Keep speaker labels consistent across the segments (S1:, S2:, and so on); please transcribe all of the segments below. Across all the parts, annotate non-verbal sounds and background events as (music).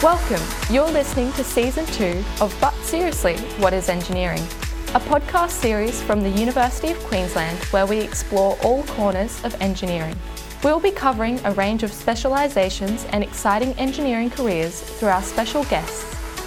S1: Welcome. You're listening to season two of But Seriously, What is Engineering? A podcast series from the University of Queensland where we explore all corners of engineering. We'll be covering a range of specialisations and exciting engineering careers through our special guests,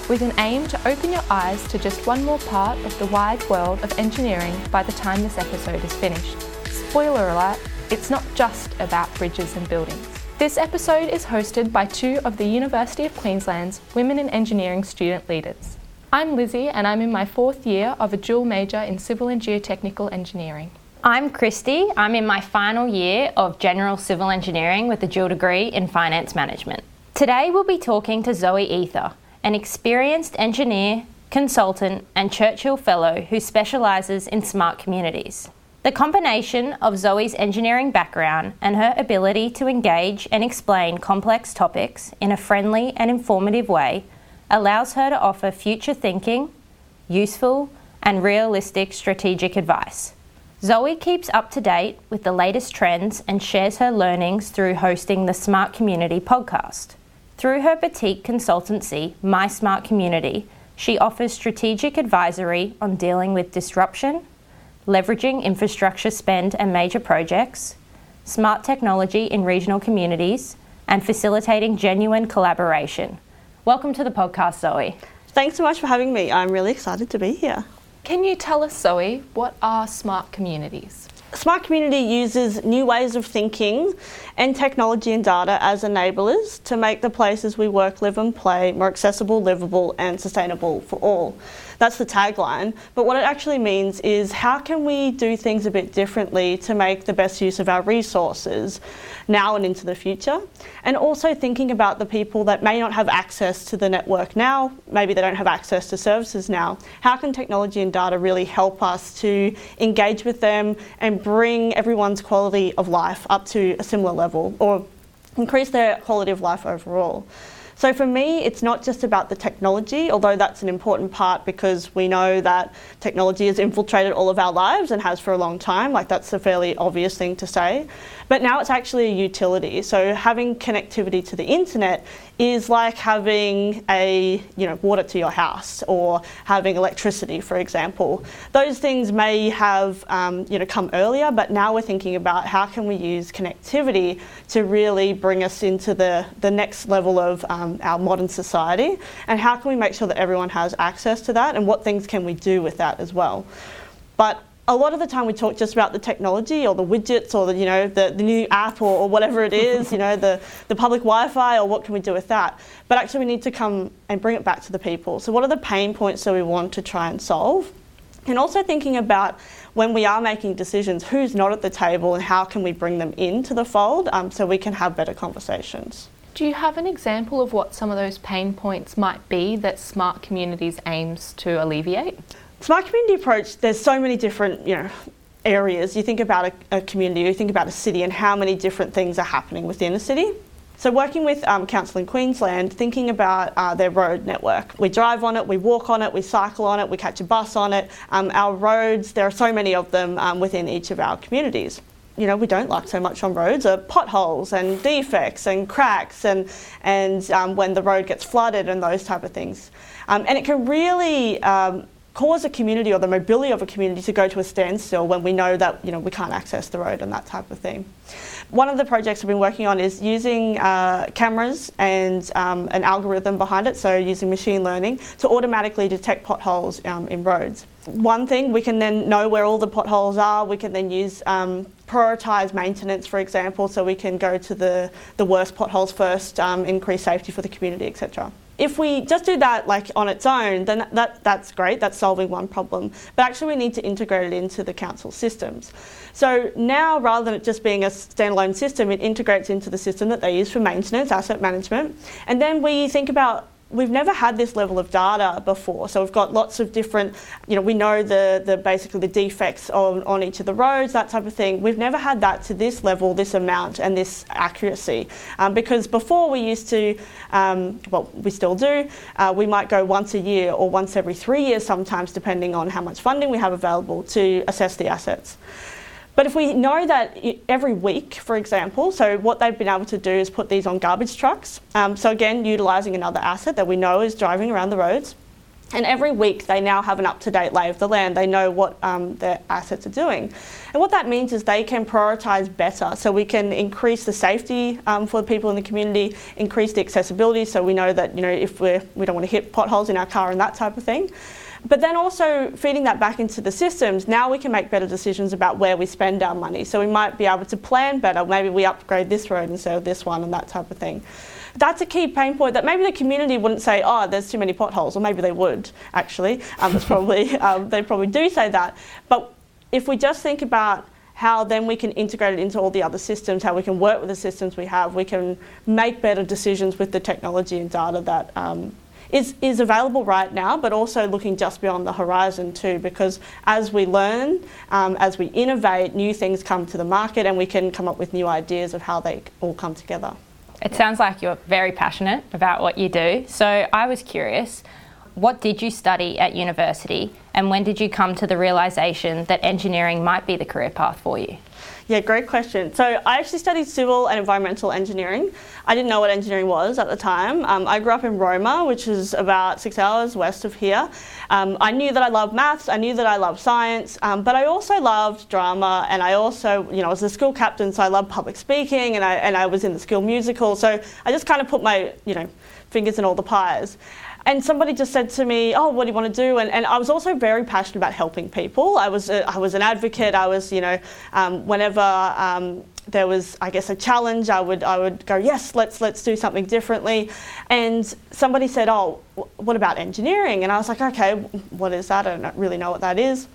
S1: with an aim to open your eyes to just one more part of the wide world of engineering by the time this episode is finished. Spoiler alert, it's not just about bridges and buildings. This episode is hosted by two of the University of Queensland's Women in Engineering student leaders. I'm Lizzie and I'm in my fourth year of a dual major in Civil and Geotechnical Engineering.
S2: I'm Christy. I'm in my final year of General Civil Engineering with a dual degree in Finance Management. Today we'll be talking to Zoe Eather, an experienced engineer, consultant, and Churchill Fellow who specialises in smart communities. The combination of Zoe's engineering background and her ability to engage and explain complex topics in a friendly and informative way allows her to offer future thinking, useful, and realistic strategic advice. Zoe keeps up to date with the latest trends and shares her learnings through hosting the Smart Community podcast. Through her boutique consultancy, My Smart Community, she offers strategic advisory on dealing with disruption, leveraging infrastructure spend and major projects, smart technology in regional communities, and facilitating genuine collaboration. Welcome to the podcast, Zoe.
S3: Thanks so much for having me. I'm really excited to be here.
S1: Can you tell us, Zoe, what are smart communities?
S3: Smart Community uses new ways of thinking and technology and data as enablers to make the places we work, live, and play more accessible, livable, and sustainable for all. That's the tagline. But what it actually means is how can we do things a bit differently to make the best use of our resources now and into the future? And also thinking about the people that may not have access to the network now, maybe they don't have access to services now. How can technology and data really help us to engage with them and bring everyone's quality of life up to a similar level or increase their quality of life overall? So for me, it's not just about the technology, although that's an important part because we know that technology has infiltrated all of our lives and has for a long time. Like that's a fairly obvious thing to say. But now it's actually a utility. So having connectivity to the internet is like having a you know water to your house or having electricity, for example. Those things may have um, you know come earlier, but now we're thinking about how can we use connectivity to really bring us into the the next level of um, our modern society, and how can we make sure that everyone has access to that, and what things can we do with that as well. But a lot of the time we talk just about the technology or the widgets or the you know the, the new app or, or whatever it is you know the, the public wi-fi or what can we do with that? But actually we need to come and bring it back to the people. So what are the pain points that we want to try and solve? And also thinking about when we are making decisions who's not at the table and how can we bring them into the fold um, so we can have better conversations
S1: do you have an example of what some of those pain points might be that Smart Communities aims to alleviate?
S3: Smart community approach, there's so many different, you know, areas. You think about a, a, community, you think about a city and how many different things are happening within a city. So working with um, Council in Queensland, thinking about uh, their road network. We drive on it, we walk on it, we cycle on it, we catch a bus on it. Um, our roads, there are so many of them um, within each of our communities you know, we don't like so much on roads are potholes and defects and cracks and, and um, when the road gets flooded and those type of things. Um, and it can really um, cause a community or the mobility of a community to go to a standstill when we know that you know we can't access the road and that type of thing. One of the projects we've been working on is using uh, cameras and um, an algorithm behind it, so using machine learning to automatically detect potholes um, in roads. One thing we can then know where all the potholes are. We can then use um, prioritise maintenance, for example, so we can go to the the worst potholes first, um, increase safety for the community, etc if we just do that like on its own, then that, that's great, that's solving one problem. But actually we need to integrate it into the council systems. So now rather than it just being a standalone system, it integrates into the system that they use for maintenance, asset management. And then we think about we've never had this level of data before. So we've got lots of different, you know, we know the, the basically the defects on, on each of the roads, that type of thing. We've never had that to this level, this amount, and this accuracy. Um, because before we used to, um, well, we still do, uh, we might go once a year or once every three years sometimes, depending on how much funding we have available to assess the assets. But if we know that every week, for example, so what they've been able to do is put these on garbage trucks. Um, so again, utilising another asset that we know is driving around the roads. And every week they now have an up to date lay of the land. They know what um, their assets are doing. And what that means is they can prioritise better. So we can increase the safety um, for the people in the community, increase the accessibility so we know that, you know, if we're, we don't want to hit potholes in our car and that type of thing. But then also feeding that back into the systems, now we can make better decisions about where we spend our money. So we might be able to plan better. Maybe we upgrade this road instead of this one and that type of thing. That's a key pain point that maybe the community wouldn't say, oh, there's too many potholes, or maybe they would actually. Um, it's probably (laughs) um, they probably do say that. But if we just think about how then we can integrate it into all the other systems, how we can work with the systems we have, we can make better decisions with the technology and data that um, is, is available right now, but also looking just beyond the horizon too, because as we learn, um, as we innovate, new things come to the market and we can come up with new ideas of how they all come together.
S2: It sounds like you're very passionate about what you do. So I was curious, what did you study at university and when did you come to the realization that engineering might be the career path for you?
S3: Yeah, great question. So I actually studied civil and environmental engineering. I didn't know what engineering was at the time. Um, I grew up in Roma, which is about six hours west of here. Um, I knew that I loved maths, I knew that I loved science, um, but I also loved drama and I also, you know, was a school captain, so I loved public speaking and I, and I was in the school musical. So I just kind of put my, you know, fingers in all the pies. And somebody just said to me, "Oh, what do you want to do?" And, and I was also very passionate about helping people. I was a, I was an advocate. I was, you know, um, whenever um, there was, I guess, a challenge, I would I would go, "Yes, let's let's do something differently." And somebody said, "Oh, what about engineering?" And I was like, "Okay, what is that? I don't really know what that is."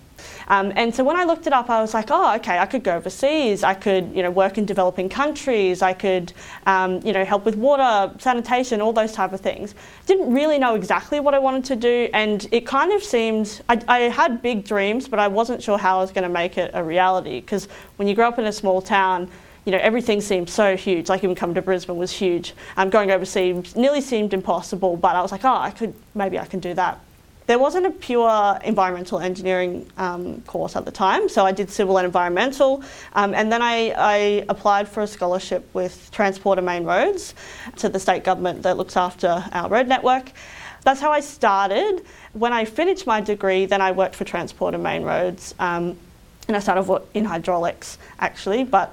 S3: Um, and so when I looked it up, I was like, oh, okay, I could go overseas. I could, you know, work in developing countries. I could, um, you know, help with water, sanitation, all those type of things. Didn't really know exactly what I wanted to do, and it kind of seemed I, I had big dreams, but I wasn't sure how I was going to make it a reality. Because when you grow up in a small town, you know, everything seemed so huge. Like even coming to Brisbane was huge. Um, going overseas nearly seemed impossible, but I was like, oh, I could maybe I can do that. There wasn't a pure environmental engineering um, course at the time, so I did civil and environmental, um, and then I, I, applied for a scholarship with Transport and Main Roads to the state government that looks after our road network. That's how I started. When I finished my degree, then I worked for Transport and Main Roads, um, and I started in hydraulics actually, but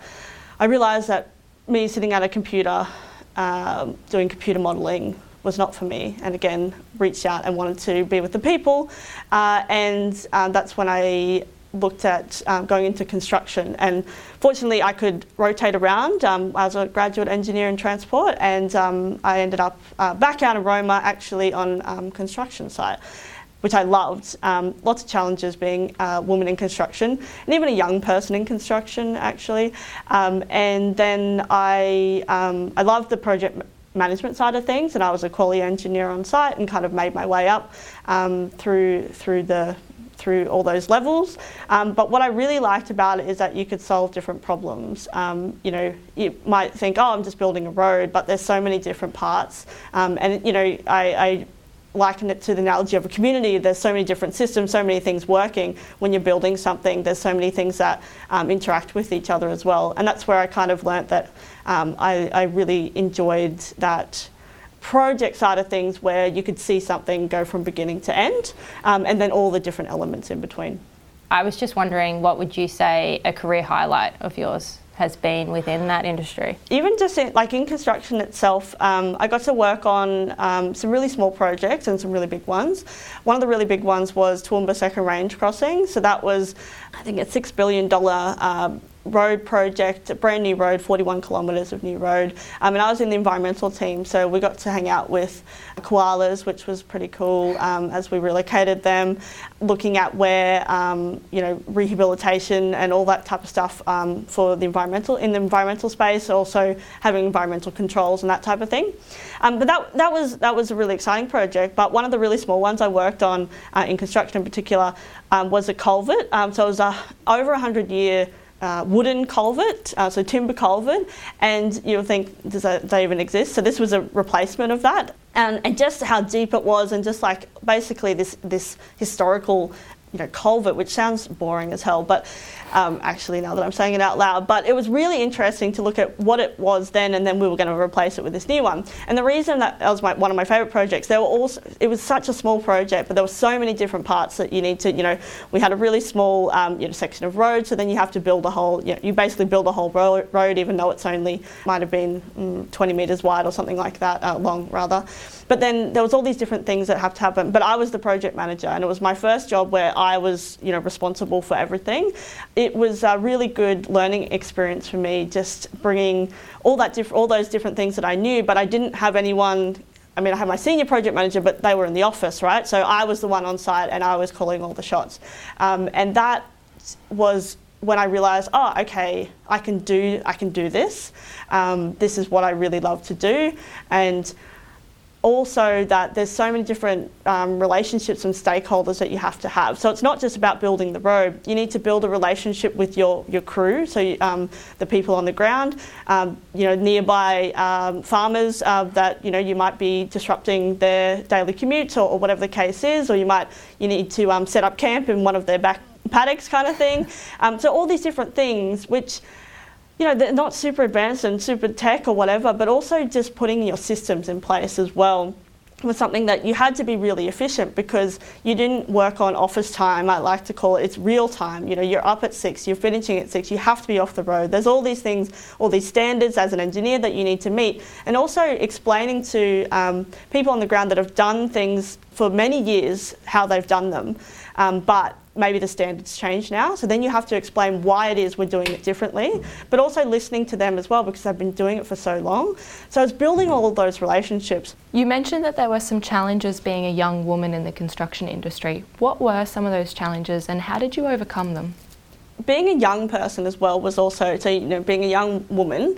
S3: I realised that me sitting at a computer um, doing computer modelling was not for me. And again, reached out and wanted to be with the people. Uh, and um, that's when I looked at um, going into construction. And fortunately, I could rotate around. Um, a graduate engineer in transport, and um, I ended up uh, back out in Roma actually on um, construction site. Which I loved. Um, lots of challenges being a woman in construction, and even a young person in construction, actually. and then I, I loved the project management side of things, and I was a quality engineer on site and kind of made my way up um, through through the through all those levels. Um, but what I really liked about it is that you could solve different problems. Um, you know, you might think, oh, I'm just building a road, but there's so many different parts. Um, and you know, I, I liken it to the analogy of a community. There's so many different systems, so many things working. When you're building something, there's so many things that um, interact with each other as well. And that's where I kind of learnt that um, I, I, really enjoyed that project side of things where you could see something go from beginning to end um, and then all the different elements in between.
S2: I was just wondering, what would you say a career highlight of yours has been within that industry?
S3: Even just in, like in construction itself, um, I got to work on um, some really small projects and some really big ones. One of the really big ones was Toowoomba Second Range Crossing. So that was, I think, a $6 billion um, road project, a brand new road, 41 kilometres of new road. Um, and I was in the environmental team, so we got to hang out with koalas, which was pretty cool um, as we relocated them, looking at where, um, you know, rehabilitation and all that type of stuff um, for the environmental, in the environmental space, also having environmental controls and that type of thing. Um, but that, that, was, that was a really exciting project. But one of the really small ones I worked on uh, in construction in particular um, was a culvert. so it was a over a 100 year uh, wooden culvert, uh, so timber culvert, and you'll think, does that, that, even exist? So this was a replacement of that, and, and just how deep it was, and just like basically this this historical you know culvert, which sounds boring as hell, but um, actually now that I'm saying it out loud. But it was really interesting to look at what it was then, and then we were going to replace it with this new one. And the reason that, that was my, one of my favourite projects, there were also it was such a small project, but there were so many different parts that you need to, you know, we had a really small um, you know, section of road, so then you have to build a whole, you, know, you basically build a whole ro- road, even though it's only might have been mm, 20 metres wide or something like that, uh, long rather. But then there was all these different things that have to happen. But I was the project manager, and it was my first job where I was, you know, responsible for everything. It was a really good learning experience for me, just bringing all that diff- all those different things that I knew. But I didn't have anyone. I mean, I had my senior project manager, but they were in the office, right? So I was the one on site, and I was calling all the shots. Um, and that was when I realised, oh, okay, I can do, I can do this. Um, this is what I really love to do, and also that there's so many different um, relationships and stakeholders that you have to have. So it's not just about building the road. You need to build a relationship with your, your crew, so um, the people on the ground, um, you know, nearby um, farmers uh, that you know you might be disrupting their daily commutes or, or, whatever the case is, or you might you need to um, set up camp in one of their back paddocks, kind of thing. (laughs) Um, so all these different things, which you know, they're not super advanced and super tech or whatever, but also just putting your systems in place as well was something that you had to be really efficient because you didn't work on office time. I like to call it it's real time. You know, you're up at six, you're finishing at six, you have to be off the road. There's all these things, all these standards as an engineer that you need to meet, and also explaining to um, people on the ground that have done things for many years how they've done them, um, but maybe the standards change now. So then you have to explain why it is we're doing it differently, but also listening to them as well because they've been doing it for so long. So it's building all of those relationships.
S1: You mentioned that there were some challenges being a young woman in the construction industry. What were some of those challenges and how did you overcome them?
S3: Being a young person as well was also, so you know, being a young woman,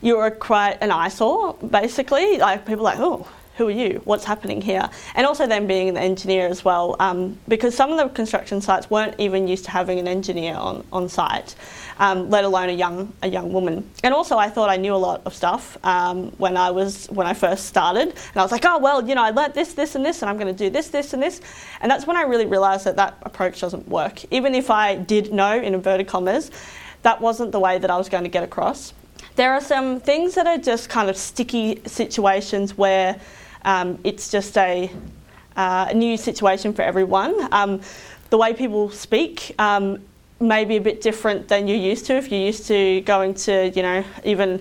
S3: you were quite an eyesore, basically. Like people like, oh, who are you? What's happening here? And also then being an engineer as well, um, because some of the construction sites weren't even used to having an engineer on, on site, um, let alone a young a young woman. And also I thought I knew a lot of stuff um, when I was when I first started, and I was like, oh well, you know, I learnt this, this, and this, and I'm going to do this, this, and this. And that's when I really realised that that approach doesn't work. Even if I did know in inverted commas, that wasn't the way that I was going to get across. There are some things that are just kind of sticky situations where um, it's just a, uh, new situation for everyone. Um, the way people speak um, may be a bit different than you're used to. If you're used to going to, you know, even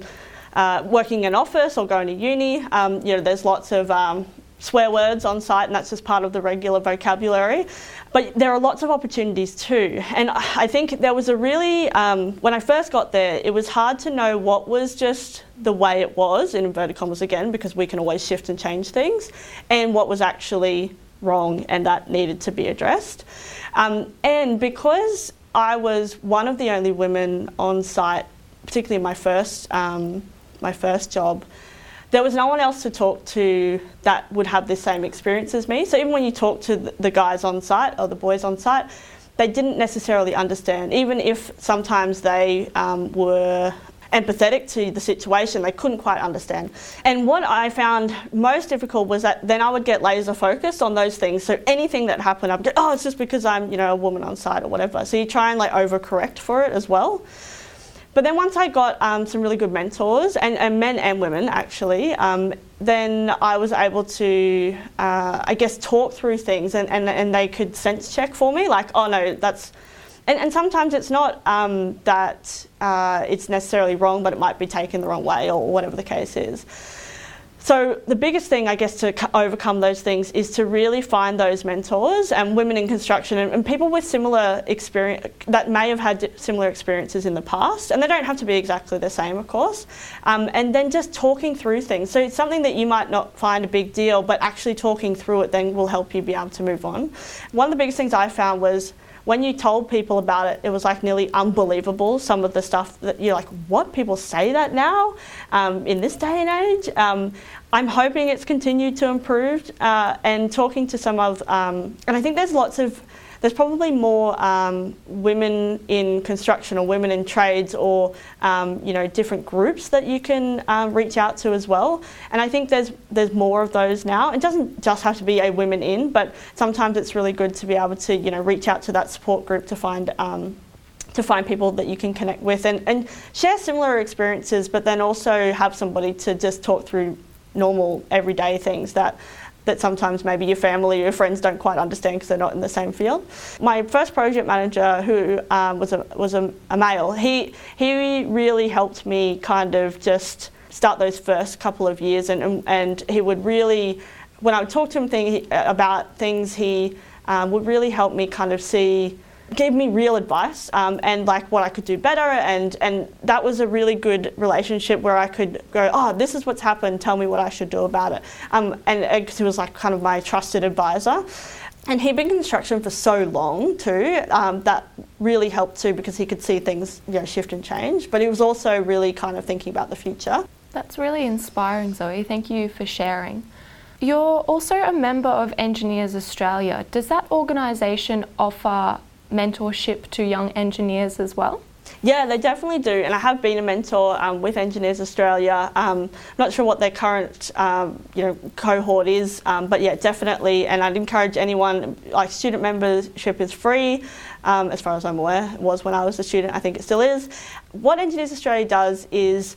S3: uh, working in office or going to uni, um, you know, there's lots of um, swear words on site, and that's just part of the regular vocabulary. But there are lots of opportunities too. And I think there was a really, um, when I first got there, it was hard to know what was just the way it was, in inverted commas again, because we can always shift and change things, and what was actually wrong and that needed to be addressed. Um, and because I was one of the only women on site, particularly my first, um, my first job, there was no one else to talk to that would have the same experience as me. So even when you talk to the guys on site or the boys on site, they didn't necessarily understand. Even if sometimes they um, were empathetic to the situation, they couldn't quite understand. And what I found most difficult was that then I would get laser focused on those things. So anything that happened, I'd go, oh, it's just because I'm, you know, a woman on site or whatever. So you try and like overcorrect for it as well. But then once I got um, some really good mentors, and, and, men and women actually, um, then I was able to, uh, I guess, talk through things and, and, and they could sense check for me, like, oh no, that's. And, and sometimes it's not um, that uh, it's necessarily wrong, but it might be taken the wrong way or whatever the case is. So the biggest thing, I guess, to overcome those things is to really find those mentors and women in construction and, and, people with similar experience that may have had similar experiences in the past, and they don't have to be exactly the same, of course. Um, and then just talking through things. So it's something that you might not find a big deal, but actually talking through it then will help you be able to move on. One of the biggest things I found was when you told people about it, it was like nearly unbelievable. Some of the stuff that you're like, what? People say that now um, in this day and age? Um, I'm hoping it's continued to improve. Uh, and talking to some of, um, and I think there's lots of there's probably more um, women in construction or women in trades or um, you know different groups that you can um, reach out to as well. And I think there's there's more of those now. It doesn't just have to be a women in, but sometimes it's really good to be able to you know reach out to that support group to find um, to find people that you can connect with and, and share similar experiences, but then also have somebody to just talk through normal everyday things that that sometimes maybe your family or your friends don't quite understand because they're not in the same field. My first project manager, who um, was a was a, a, male, he he really helped me kind of just start those first couple of years, and and he would really, when I would talk to him thing, about things, he um, would really help me kind of see gave me real advice um, and like what I could do better and and that was a really good relationship where I could go oh this is what's happened. Tell me what I should do about it. Um, and because he was like kind of my trusted advisor. And he'd been in construction for so long too um, that really helped too because he could see things you know shift and change. But he was also really kind of thinking about the future.
S1: That's really inspiring Zoe. Thank you for sharing. You're also a member of Engineers Australia. Does that organisation offer mentorship to young engineers as well?
S3: Yeah, they definitely do, and I have been a mentor um, with Engineers Australia. Um, not sure what their current um, you know cohort is, um, but yeah, definitely. And I'd encourage anyone. Like student membership is free, um, as far as I'm aware. It was when I was a student. I think it still is. What Engineers Australia does is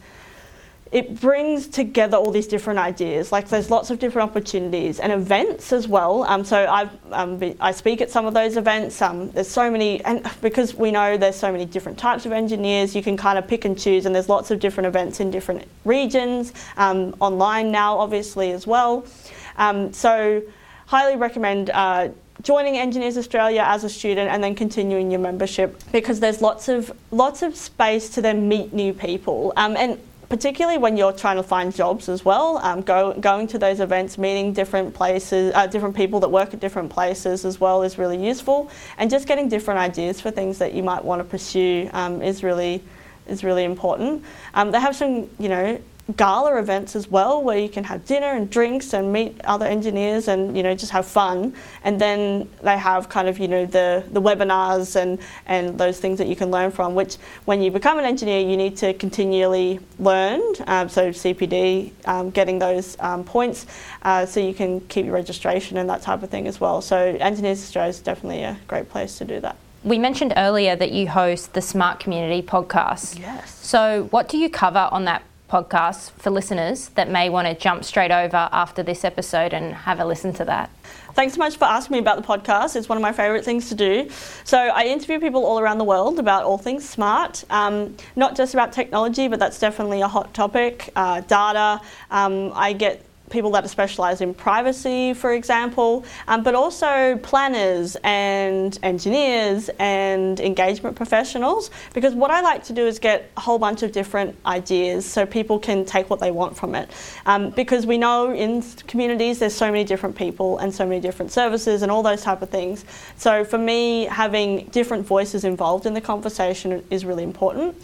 S3: it brings together all these different ideas. Like there's lots of different opportunities and events as well. Um, so i um, I speak at some of those events. Um, there's so many, and because we know there's so many different types of engineers, you can kind of pick and choose. And there's lots of different events in different regions, um, online now, obviously as well. Um, so highly recommend. Uh, joining Engineers Australia as a student and then continuing your membership because there's lots of lots of space to then meet new people um, and particularly when you're trying to find jobs as well, um, go, going to those events, meeting different places, uh, different people that work at different places as well is really useful, and just getting different ideas for things that you might want to pursue um, is really is really important. Um, they have some, you know, gala events as well where you can have dinner and drinks and meet other engineers and you know just have fun and then they have kind of you know the the webinars and and those things that you can learn from which when you become an engineer you need to continually learn um, so CPD um, getting those um, points uh, so you can keep your registration and that type of thing as well so Engineers Australia is definitely a great place to do that
S2: we mentioned earlier that you host the Smart Community podcast.
S3: Yes.
S2: So, what do you cover on that podcast for listeners that may want to jump straight over after this episode and have a listen to that.
S3: Thanks so much for asking me about the podcast. It's one of my favourite things to do. So, I interview people all around the world about all things smart, um, not just about technology, but that's definitely a hot topic. Uh, data. Um, I get people that are specialised in privacy, for example, um, but also planners and engineers and engagement professionals. Because what I like to do is get a whole bunch of different ideas so people can take what they want from it. Um, because we know in communities there's so many different people and so many different services and all those type of things. So for me, having different voices involved in the conversation is really important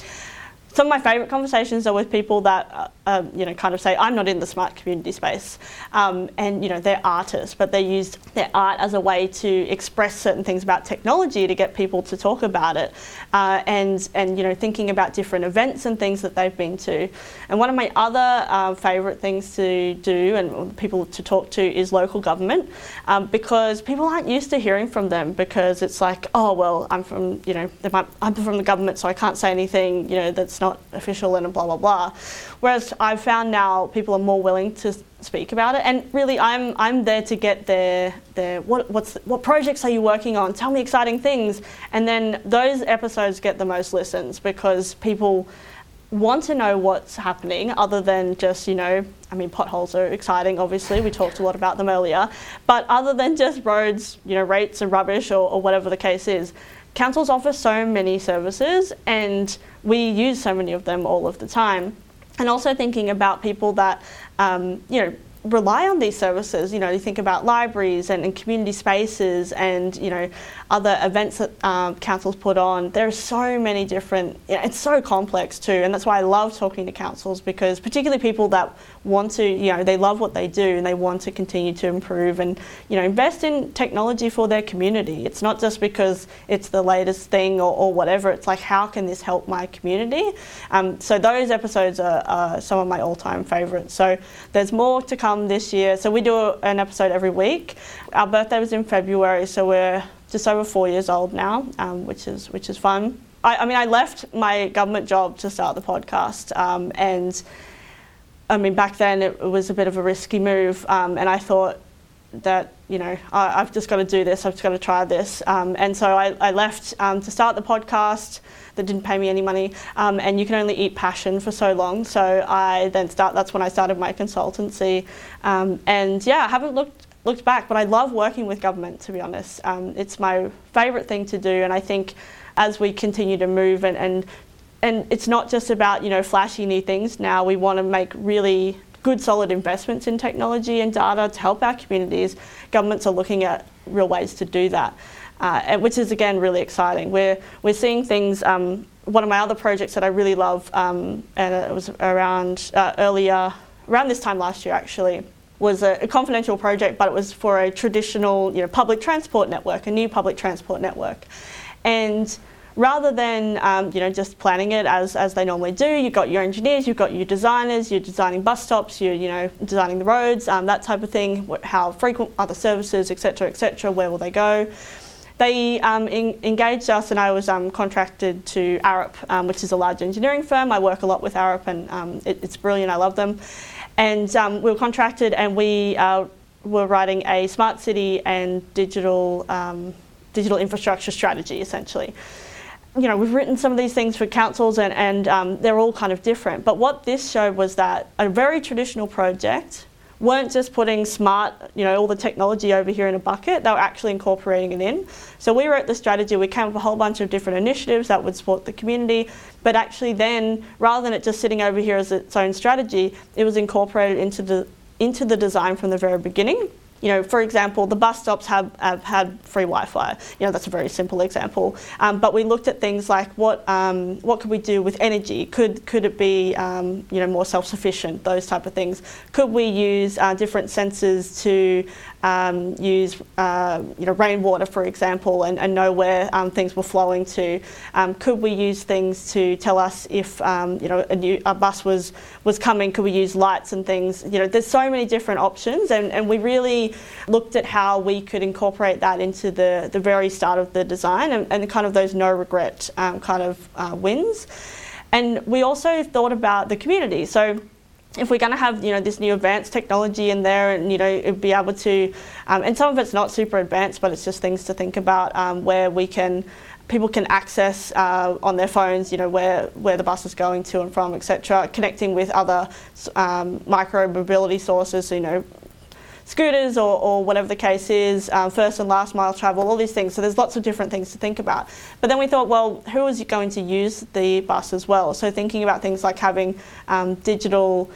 S3: some of my favourite conversations are with people that, uh, um, you know, kind of say, I'm not in the smart community space. Um, and, you know, they're artists, but they use their art as a way to express certain things about technology to get people to talk about it. Uh, and, and, you know, thinking about different events and things that they've been to. And one of my other uh, favourite things to do and people to talk to is local government um, because people aren't used to hearing from them because it's like, oh, well, I'm from, you know, I'm from the government, so I can't say anything, you know, that's not official and blah blah blah. Whereas I've found now people are more willing to speak about it, and really I'm I'm there to get their their what what's what projects are you working on? Tell me exciting things, and then those episodes get the most listens because people want to know what's happening other than just you know i mean potholes are exciting obviously we talked a lot about them earlier but other than just roads you know rates are rubbish or, or whatever the case is councils offer so many services and we use so many of them all of the time. And also thinking about people that, um, you know, rely on these services. You know, you think about libraries and, and community spaces and, you know, other events that um, councils put on. There are so many different, you know, it's so complex too. And that's why I love talking to councils because particularly people that want to, you know, they love what they do and they want to continue to improve and, you know, invest in technology for their community. It's not just because it's the latest thing or, or whatever. It's like, how can this help my community? Um, so those episodes are, are some of my all-time favourites. So there's more to come this year. So we do an episode every week. Our birthday was in February, so we're just over four years old now, um, which is which is fun. I, I, mean, I left my government job to start the podcast, um, and I mean, back then it, was a bit of a risky move, um, and I thought that you know I, have just got to do this. I've just got to try this, um, and so I, I left um, to start the podcast. That didn't pay me any money, um, and you can only eat passion for so long. So I then start. That's when I started my consultancy, and yeah, I haven't looked looked back, but I love working with government, to be honest. Um, it's my favourite thing to do, and I think as we continue to move and, and and it's not just about you know flashy new things. Now we want to make really good, solid investments in technology and data to help our communities. Governments are looking at real ways to do that, uh, which is again really exciting. We're we're seeing things. Um, one of my other projects that I really love, um, and it was around uh, earlier, around this time last year actually was a, a, confidential project, but it was for a traditional, you know, public transport network, a new public transport network. And rather than um, you know just planning it as, as they normally do, you've got your engineers, you've got your designers, you're designing bus stops, you're you know designing the roads, um, that type of thing. How frequent are the services, etc., etc. Where will they go? They um, in, engaged us, and I was um, contracted to Arup, um, which is a large engineering firm. I work a lot with Arup, and um, it, it's brilliant. I love them. And um, we were contracted and we uh, were writing a smart city and digital, um, digital infrastructure strategy essentially. You know, we've written some of these things for councils and, and um, they're all kind of different. But what this showed was that a very traditional project weren't just putting smart, you know, all the technology over here in a bucket, they were actually incorporating it in. So we wrote the strategy, we came up with a whole bunch of different initiatives that would support the community, but actually then, rather than it just sitting over here as its own strategy, it was incorporated into the, into the design from the very beginning you know, for example, the bus stops have, have had free Wi-Fi. You know, that's a very simple example. Um, but we looked at things like what um, what could we do with energy? Could could it be um, you know more self-sufficient? Those type of things. Could we use uh, different sensors to um, use uh, you know rainwater, for example, and, and know where um, things were flowing to? Um, could we use things to tell us if you know a new a bus was was coming? Could we use lights and things? You know, there's so many different options, and, and we really looked at how we could incorporate that into the, the very start of the design and, and kind of those no regret um, kind of uh, wins. And we also thought about the community. So if we're going to have you know this new advanced technology in there and you know be able to um, and some of it's not super advanced but it's just things to think about um, where we can people can access uh, on their phones you know where where the bus is going to and from etc connecting with other um, micro mobility sources you know scooters or, or whatever the case is, um, first and last mile travel, all these things. So there's lots of different things to think about. But then we thought, well, who is going to use the bus as well? So thinking about things like having um, digital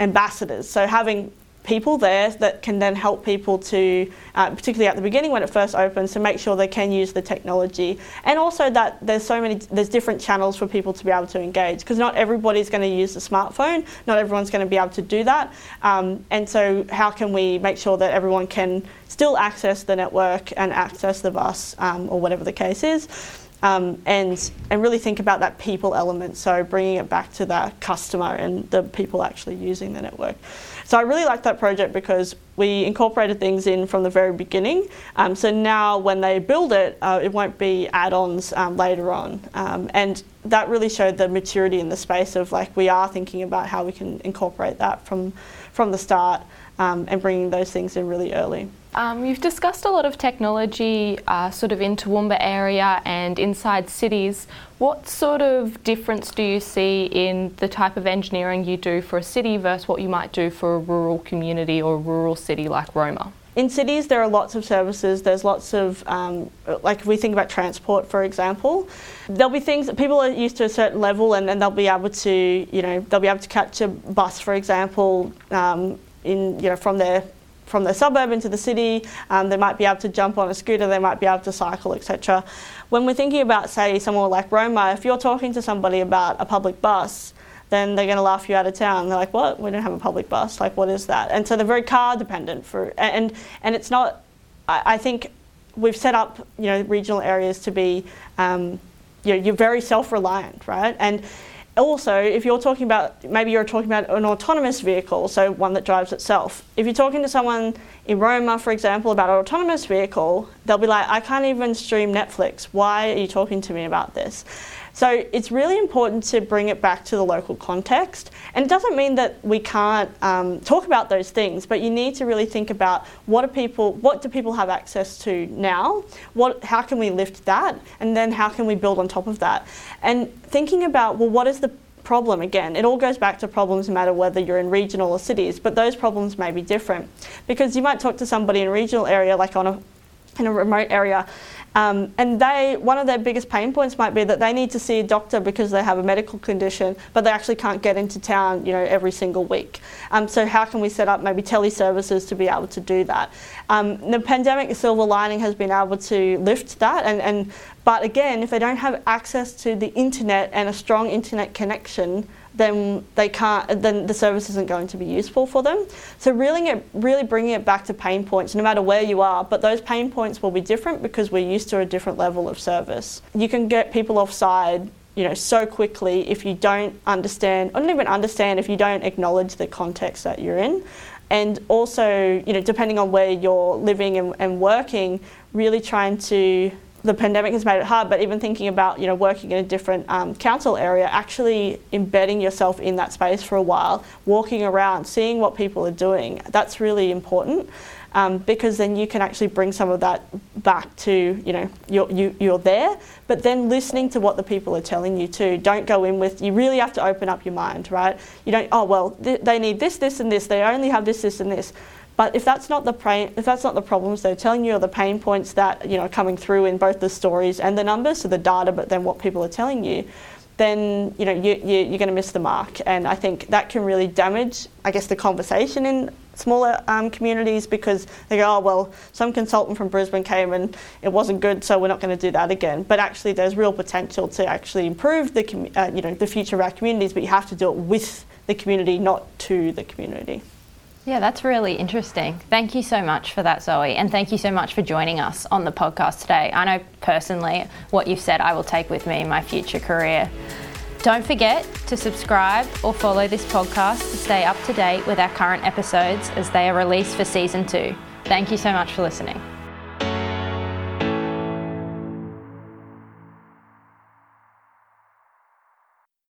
S3: ambassadors. So having people there that can then help people to, uh, particularly at the beginning when it first opens, to make sure they can use the technology. And also that there's so many, there's different channels for people to be able to engage because not everybody's going to use the smartphone, not everyone's going to be able to do that. Um, and so, how can we make sure that everyone can still access the network and access the bus um, or whatever the case is? Um, and and really think about that people element. So bringing it back to that customer and the people actually using the network. So I really like that project because we incorporated things in from the very beginning. Um, so now when they build it, uh, it won't be add-ons um, later on. Um, and that really showed the maturity in the space of like we are thinking about how we can incorporate that from from the start um, and bringing those things in really early.
S1: Um, you've discussed a lot of technology uh, sort of in Toowoomba area and inside cities. What sort of difference do you see in the type of engineering you do for a city versus what you might do for a rural community or a rural city like Roma?
S3: In cities, there are lots of services. There's lots of, um, like if we think about transport, for example, there'll be things that people are used to a certain level and then they'll be able to, you know, they'll be able to catch a bus, for example, um, in you know from their from the suburb into the city. Um, they might be able to jump on a scooter. They might be able to cycle, etc. When we're thinking about, say, someone like Roma, if you're talking to somebody about a public bus, then they're going to laugh you out of town. They're like, "What? We don't have a public bus. Like, what is that?" And so they're very car dependent for, and and it's not. I, I think we've set up, you know, regional areas to be, um, you know, you're very self-reliant, right? And also, if you're talking about, maybe you're talking about an autonomous vehicle, so one that drives itself. If you're talking to someone in Roma, for example, about an autonomous vehicle, they'll be like, I can't even stream Netflix. Why are you talking to me about this? So it's really important to bring it back to the local context. And it doesn't mean that we can't um, talk about those things, but you need to really think about what do people, what do people have access to now? What, how can we lift that? And then how can we build on top of that? And thinking about, well, what is the problem again. It all goes back to problems no matter whether you're in regional or cities, but those problems may be different. Because you might talk to somebody in a regional area, like on a in a remote area, um, and they, one of their biggest pain points might be that they need to see a doctor because they have a medical condition, but they actually can't get into town, you know, every single week. Um, so how can we set up maybe teleservices to be able to do that? Um, the pandemic, silver lining has been able to lift that, and, and but again, if they don't have access to the internet and a strong internet connection, then they can't. Then the service isn't going to be useful for them. So really, it, really bringing it back to pain points, no matter where you are. But those pain points will be different because we're used to a different level of service. You can get people offside you know so quickly if you don't understand or not even understand if you don't acknowledge the context that you're in and also you know depending on where you're living and, and working really trying to the pandemic has made it hard, but even thinking about you know working in a different um, council area, actually embedding yourself in that space for a while, walking around, seeing what people are doing, that's really important. Um, because then you can actually bring some of that back to you know you're, you, you're there but then listening to what the people are telling you too. Don't go in with you really have to open up your mind right? You don't oh well th- they need this this and this. They only have this this and this but if that's not the pain, if that's not the problems they're telling you, or the pain points that you know are coming through in both the stories and the numbers, so the data, but then what people are telling you, then you know you, you, you're going to miss the mark. And I think that can really damage, I guess, the conversation in smaller um, communities because they go, oh well, some consultant from Brisbane came and it wasn't good, so we're not going to do that again. But actually, there's real potential to actually improve the uh, you know the future of our communities, but you have to do it with the community, not to the community.
S2: Yeah, that's really interesting. Thank you so much for that, Zoe, and thank you so much for joining us on the podcast today. I know personally what you've said I will take with me in my future career. Don't forget to subscribe or follow this podcast to stay up to date with our current episodes as they are released for season two. Thank you so much for listening.